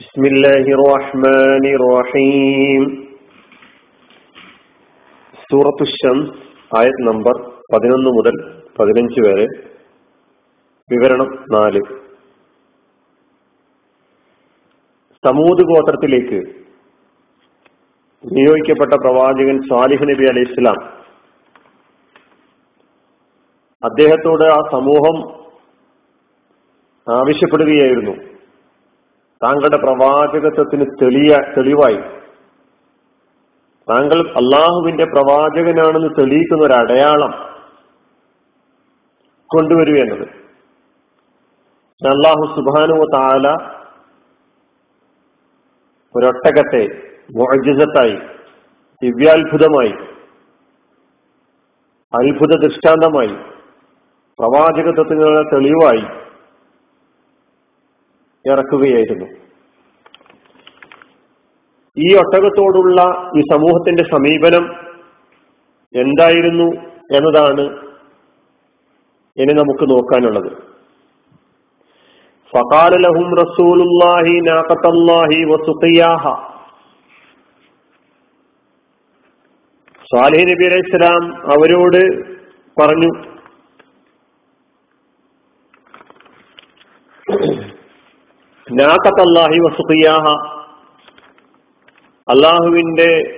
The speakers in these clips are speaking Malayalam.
بسم الله الرحمن الرحيم സൂറത്തു ഷംസ് ആയത് നമ്പർ പതിനൊന്ന് മുതൽ പതിനഞ്ച് വരെ വിവരണം നാല് സമൂത് ഗോത്രത്തിലേക്ക് നിയോഗിക്കപ്പെട്ട പ്രവാചകൻ സാലിഹ് നബി അലൈഹി ഇസ്ലാം അദ്ദേഹത്തോട് ആ സമൂഹം ആവശ്യപ്പെടുകയായിരുന്നു താങ്കളുടെ പ്രവാചകത്വത്തിന് തെളിയ തെളിവായി. താങ്കൾ അള്ളാഹുവിന്റെ പ്രവാചകനാണെന്ന് തെളിയിക്കുന്ന ഒരു അടയാളം കൊണ്ടുവരിക എന്നത്. അള്ളാഹു സുബാനു താല ഒരൊട്ടകത്തെ മോജിസത്തായി ദിവ്യാത്ഭുതമായി അത്ഭുത ദൃഷ്ടാന്തമായി പ്രവാചകത്വത്തിനുള്ള തെളിവായി ഇറക്കുകയായിരുന്നു. ഈ ഒട്ടകത്തോടുള്ള ഈ സമൂഹത്തിന്റെ സമീപനം എന്തായിരുന്നു എന്നതാണ് ഇനി നമുക്ക് നോക്കാനുള്ളത്. ഫഖാല ലഹും റസൂലുള്ളാഹി നാഖത്തല്ലാഹി വസുഖിയാഹ. സാലിഹ് നബി അലൈഹി സ്വലാം അവരോട് പറഞ്ഞു അള്ളാഹുവിന്റെ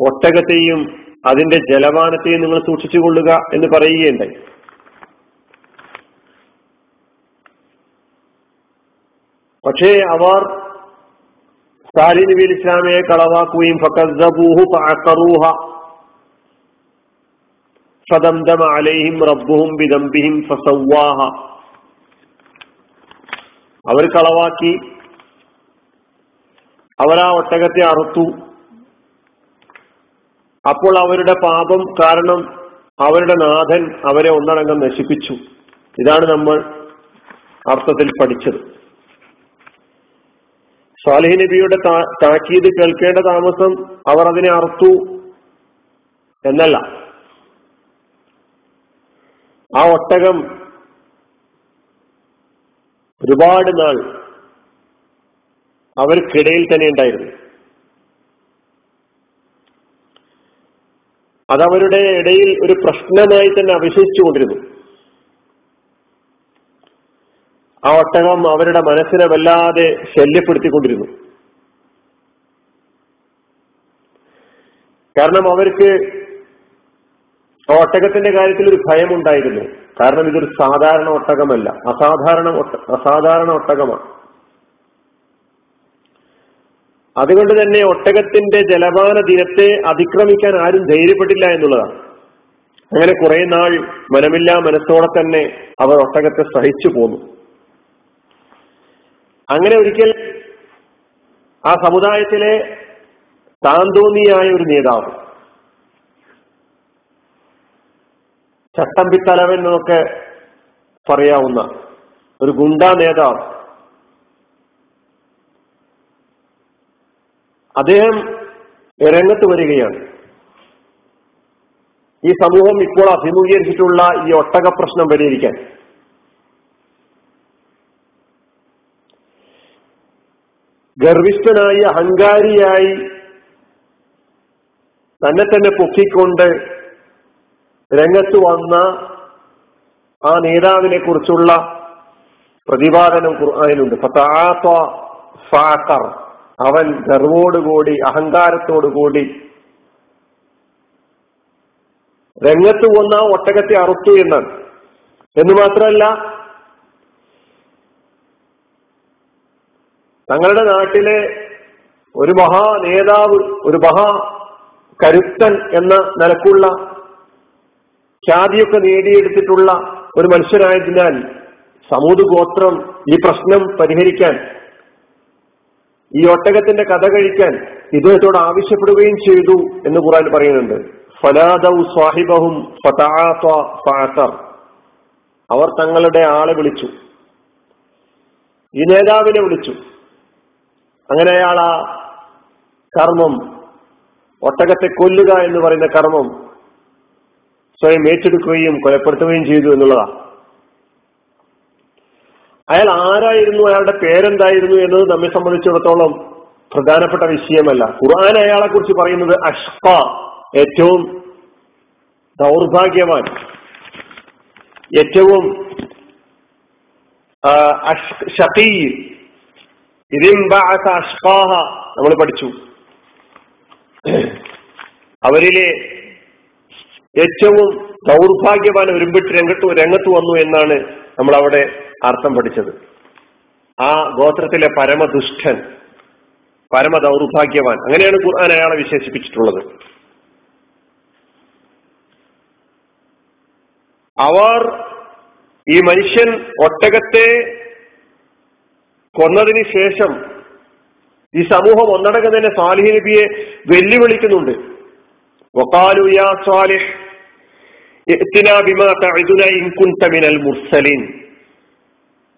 ഒട്ടകത്തെയും അതിന്റെ ജലപാനത്തെയും നിങ്ങൾ സൂക്ഷിച്ചുകൊള്ളുക എന്ന് പറയുകയുണ്ടായി. പക്ഷേ അവർ സാലി നബി ഇസ്ലാമയെ കളവാക്കുകയും ഫദംദമ അലൈഹിം റബ്ബുഹും ബിദംബിഹിം ഫസവ്വാഹ. അവർ കളവാക്കി അവരാ ഒട്ടകത്തെ അറുത്തു. അപ്പോൾ അവരുടെ പാപം കാരണം അവരുടെ നാഥൻ അവരെ ഒന്നടങ്കം നശിപ്പിച്ചു. ഇതാണ് നമ്മൾ അർത്ഥത്തിൽ പഠിച്ചത്. സാലിഹ് നബിയുടെ താക്കീത് കേൾക്കേണ്ട താമസം അവർ അതിനെ അർത്തു എന്നല്ല. ആ ഒട്ടകം ഒരുപാട് നാൾ അവർക്കിടയിൽ തന്നെ ഉണ്ടായിരുന്നു. അതവരുടെ ഇടയിൽ ഒരു പ്രശ്നമായി തന്നെ അവശേഷിച്ചുകൊണ്ടിരുന്നു ആ ഒട്ടകം അവരുടെ മനസ്സിനെ വല്ലാതെ ശല്യപ്പെടുത്തിക്കൊണ്ടിരുന്നു. കാരണം അവർക്ക് ആ ഒട്ടകത്തിന്റെ കാര്യത്തിൽ ഒരു ഭയമുണ്ടായിരുന്നു. കാരണം ഇതൊരു സാധാരണ ഒട്ടകമല്ല. അസാധാരണ അസാധാരണ ഒട്ടകമാണ് അതുകൊണ്ട് തന്നെ ഒട്ടകത്തിന്റെ ജലപാന ദിനത്തെ അതിക്രമിക്കാൻ ആരും ധൈര്യപ്പെട്ടില്ല എന്നുള്ളതാണ്. അങ്ങനെ കുറെ നാൾ മനമില്ലാ മനസ്സോടെ തന്നെ അവർ ഒട്ടകത്തെ സഹിച്ചു പോന്നു. അങ്ങനെ ഒരിക്കൽ ആ സമുദായത്തിലെ താന്തോന്നിയായ ഒരു നേതാവ് ചട്ടമ്പിത്തലവൻ എന്നൊക്കെ പറയാവുന്ന ഒരു ഗുണ്ടാ നേതാവ്. അദ്ദേഹം രംഗത്ത് വരികയാണ്. ഈ സമൂഹം ഇപ്പോൾ അഭിമുഖീകരിച്ചിട്ടുള്ള ഈ ഒട്ടക പ്രശ്നം പരിഹരിക്കാൻ. ഗർവിഷ്ഠനായി അഹങ്കാരിയായി തന്നെ തന്നെ പൊക്കിക്കൊണ്ട് രംഗത്ത് വന്ന ആ നേതാവിനെ കുറിച്ചുള്ള പ്രതിപാദനം ഫാഖർ അവൻ ഗർവോടുകൂടി അഹങ്കാരത്തോടുകൂടി രംഗത്ത് വന്ന ഒട്ടകത്തെ അറുത്തു എന്നാണ് എന്ന് മാത്രമല്ല തങ്ങളുടെ നാട്ടിലെ ഒരു മഹാ നേതാവ് ഒരു മഹാ കരുത്തൻ എന്ന നിലക്കുള്ള ഖ്യാതിയൊക്കെ നേടിയെടുത്തിട്ടുള്ള ഒരു മനുഷ്യനായതിനാൽ സമൂത് ഗോത്രം ഈ പ്രശ്നം പരിഹരിക്കാൻ ഈ ഒട്ടകത്തിന്റെ കഥ കഴിക്കാൻ ഇദ്ദേഹത്തോട് ആവശ്യപ്പെടുകയും ചെയ്തു എന്ന് ഖുറാൻ പറയുന്നുണ്ട്. ഫലാദൌ സ്വാഹിബഹും അവർ തങ്ങളുടെ ആളെ വിളിച്ചു. ഈ നേതാവിനെ വിളിച്ചു. അങ്ങനെ അയാൾ ആ കർമ്മം ഒട്ടകത്തെ കൊല്ലുക എന്ന് പറയുന്ന കർമ്മം സ്വയം ഏറ്റെടുക്കുകയും കൊലപ്പെടുത്തുകയും ചെയ്തു എന്നുള്ളതാണ് അയാൾ ആരായിരുന്നു? അയാളുടെ പേരെന്തായിരുന്നു എന്നത് നമ്മെ സംബന്ധിച്ചിടത്തോളം പ്രധാനപ്പെട്ട വിഷയമല്ല. ഖുർആൻ അയാളെ കുറിച്ച് പറയുന്നത് അഷ്ക ഏറ്റവും ദൗർഭാഗ്യവാൻ ഏറ്റവും നമ്മൾ പഠിച്ചു. അവരിലെ ഏറ്റവും ദൗർഭാഗ്യവാൻ ഒരുമ്പിട്ട് രംഗത്ത് രംഗത്ത് വന്നു എന്നാണ് നമ്മൾ അവിടെ അർത്ഥം പഠിച്ചത്. ആ ഗോത്രത്തിലെ പരമദുഷ്ടൻ പരമ ദൗർഭാഗ്യവാൻ അങ്ങനെയാണ് ഖുർആൻ അയാളെ വിശേഷിപ്പിച്ചിട്ടുള്ളത്. അവർ ഈ മനുഷ്യൻ ഒട്ടകത്തെ കൊന്നതിന് ശേഷം ഈ സമൂഹം ഒന്നടങ്കം തന്നെ സാലിഹ് നബിയെ വെല്ലുവിളിക്കുന്നുണ്ട്.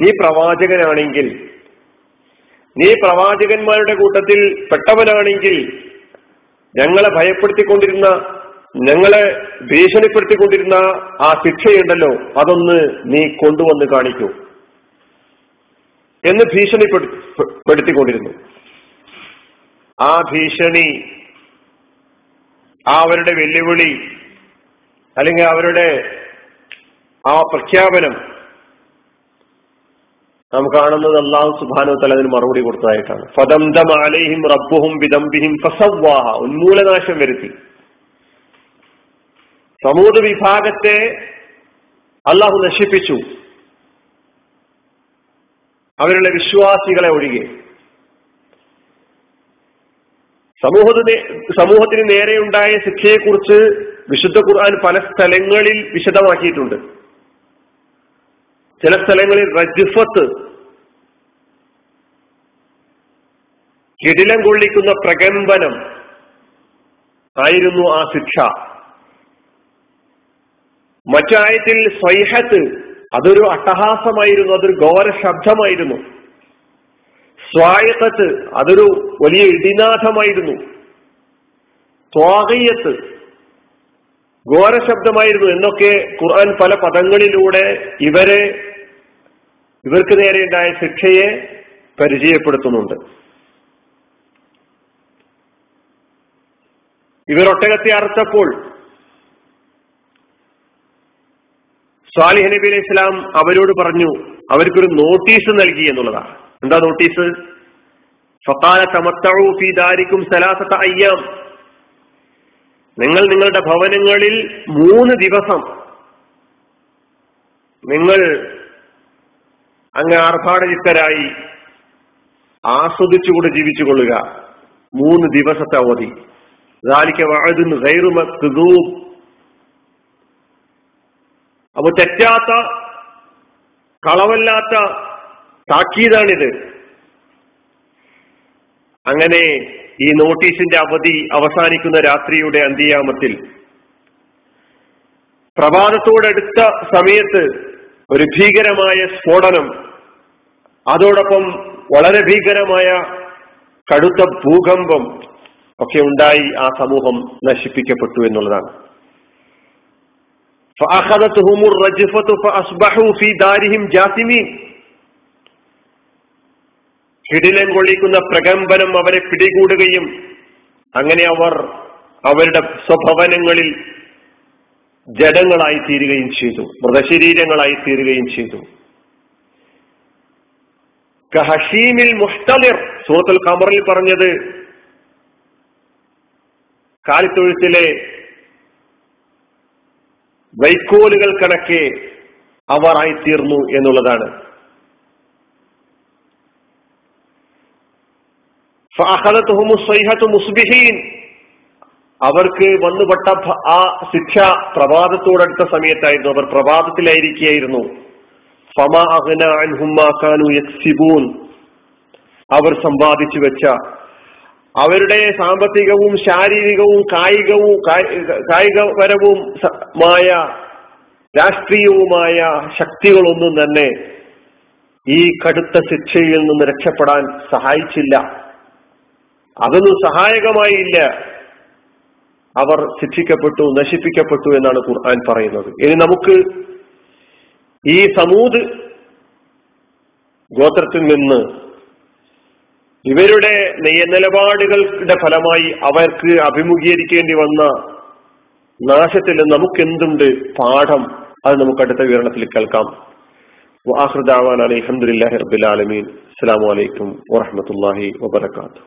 നീ പ്രവാചകനാണെങ്കിൽ നീ പ്രവാചകന്മാരുടെ കൂട്ടത്തിൽ പെട്ടവനാണെങ്കിൽ ഞങ്ങളെ ഭയപ്പെടുത്തിക്കൊണ്ടിരുന്ന ഞങ്ങളെ ഭീഷണിപ്പെടുത്തിക്കൊണ്ടിരുന്ന ആ ശിക്ഷയുണ്ടല്ലോ അതൊന്ന് നീ കൊണ്ടുവന്ന് കാണിക്കൂ. എന്ന് ഭീഷണിപ്പെടുത്തിക്കൊണ്ടിരുന്നു ആ ഭീഷണി ആ അവരുടെ വെല്ലുവിളി അല്ലെങ്കിൽ അവരുടെ ആ പ്രഖ്യാപനം നാം കാണുന്നത് അള്ളാഹു സുബാനു തല അതിന് മറുപടി കൊടുത്തതായിട്ടാണ്. ഫദംദം അലൈഹിം റബ്ബുഹും വിദംബിഹിം ഫസവാഹ ഉന്മൂലനാശം വരുത്തി. സമൂഹ വിഭാഗത്തെ അള്ളാഹു നശിപ്പിച്ചു. അവരുടെ വിശ്വാസികളെ ഒഴികെ. സമൂഹത്തിന് സമൂഹത്തിന് നേരെയുണ്ടായ ശിക്ഷയെക്കുറിച്ച് വിശുദ്ധ ഖുർആൻ പല സ്ഥലങ്ങളിൽ വിശദമാക്കിയിട്ടുണ്ട്. ചില സ്ഥലങ്ങളിൽ റജിഫത്ത് കിടിലം കൊള്ളിക്കുന്ന പ്രകമ്പനം ആയിരുന്നു ആ ശിക്ഷ. മറ്റായത്തിൽ സ്വൈഹത്ത് അതൊരു അട്ടഹാസമായിരുന്നു അതൊരു ഘോര ശബ്ദമായിരുന്നു സ്വായത്തത്ത് അതൊരു വലിയ ഇടിനാഥമായിരുന്നു. ത്വാകയ്യത്ത് ഘോരശബ്ദമായിരുന്നു എന്നൊക്കെ ഖുർആൻ പല പദങ്ങളിലൂടെ ഇവരെ ഇവർക്ക് നേരെ ഉണ്ടായ ശിക്ഷയെ പരിചയപ്പെടുത്തുന്നുണ്ട്. ഇവരൊട്ടകത്തെ അറുത്തപ്പോൾ സ്വാലിഹ് നബി അലൈഹി ഇസ്ലാം അവരോട് പറഞ്ഞു അവർക്കൊരു നോട്ടീസ് നൽകി എന്നുള്ളതാണ്. എന്താ നോട്ടീസ് ഫക്കാല തമത്തഴു സലാസത്ത അയ്യാം. നിങ്ങൾ നിങ്ങളുടെ ഭവനങ്ങളിൽ മൂന്ന് ദിവസം നിങ്ങൾ അങ്ങ് ആർഭാടചിത്തരായി ആസ്വദിച്ചുകൂടെ ജീവിച്ചുകൊള്ളുക. മൂന്ന് ദിവസത്തെ അവധി. ദാലിക്ക വാഴുന്ന ഗൈറുമ അപ്പൊ തെറ്റാത്ത കളവല്ലാത്ത താക്കീതാണിത് അങ്ങനെ ഈ നോട്ടീസിന്റെ അവധി അവസാനിക്കുന്ന രാത്രിയുടെ അന്ത്യയാമത്തിൽ പ്രഭാതത്തോടടുത്ത സമയത്ത് ഒരു ഭീകരമായ സ്ഫോടനം അതോടൊപ്പം വളരെ ഭീകരമായ കടുത്ത ഭൂകമ്പം ഒക്കെ ഉണ്ടായി ആ സമൂഹം നശിപ്പിക്കപ്പെട്ടു എന്നുള്ളതാണ്. കിടിലം കൊള്ളിക്കുന്ന പ്രകമ്പനം അവരെ പിടികൂടുകയും അങ്ങനെ അവർ അവരുടെ സ്വഭവനങ്ങളിൽ ജഡങ്ങളായി തീരുകയും ചെയ്തു മൃതശരീരങ്ങളായി തീരുകയും ചെയ്തു. കഹഷീമിൽ മുസ്തലിർ സൂറത്തുൽ കമറിൽ പറഞ്ഞത് കാലിത്തൊഴുത്തിലെ വൈക്കോലുകൾ കണക്കെ അവർ ആയിത്തീർന്നു എന്നുള്ളതാണ്. അവർക്ക് വന്നുപെട്ട ആ ശിക്ഷ പ്രഭാതത്തോടടുത്ത സമയത്തായിരുന്നു. അവർ പ്രഭാതത്തിലായിരിക്കുകയായിരുന്നു. അവർ സമ്പാദിച്ചു വെച്ച അവരുടെ സാമ്പത്തികവും ശാരീരികവും കായികവും കായികപരവുമായ രാഷ്ട്രീയവുമായ ശക്തികളൊന്നും തന്നെ ഈ കടുത്ത ശിക്ഷയിൽ നിന്ന് രക്ഷപ്പെടാൻ സഹായിച്ചില്ല. അതൊന്നും സഹായകമായില്ല. അവർ ശിക്ഷിക്കപ്പെട്ടു നശിപ്പിക്കപ്പെട്ടു എന്നാണ് ഖുർആൻ പറയുന്നത്. ഇനി നമുക്ക് ഈ സമൂത് ഗോത്രത്തിൽ നിന്ന് ഇവരുടെ നിലപാടുകളുടെ ഫലമായി അവർക്ക് അഭിമുഖീകരിക്കേണ്ടി വന്ന നാശത്തിൽ നമുക്കെന്തുണ്ട് പാഠം? അത് നമുക്ക് അടുത്ത വിവരണത്തിൽ കേൾക്കാം. വാഹൃദാവാൻ അലഹമുല്ലാഹി റബുലാലമീൻ അസ്സാം വലൈക്കും വാഹമത്തല്ലാഹി വാബർക്കാത്തു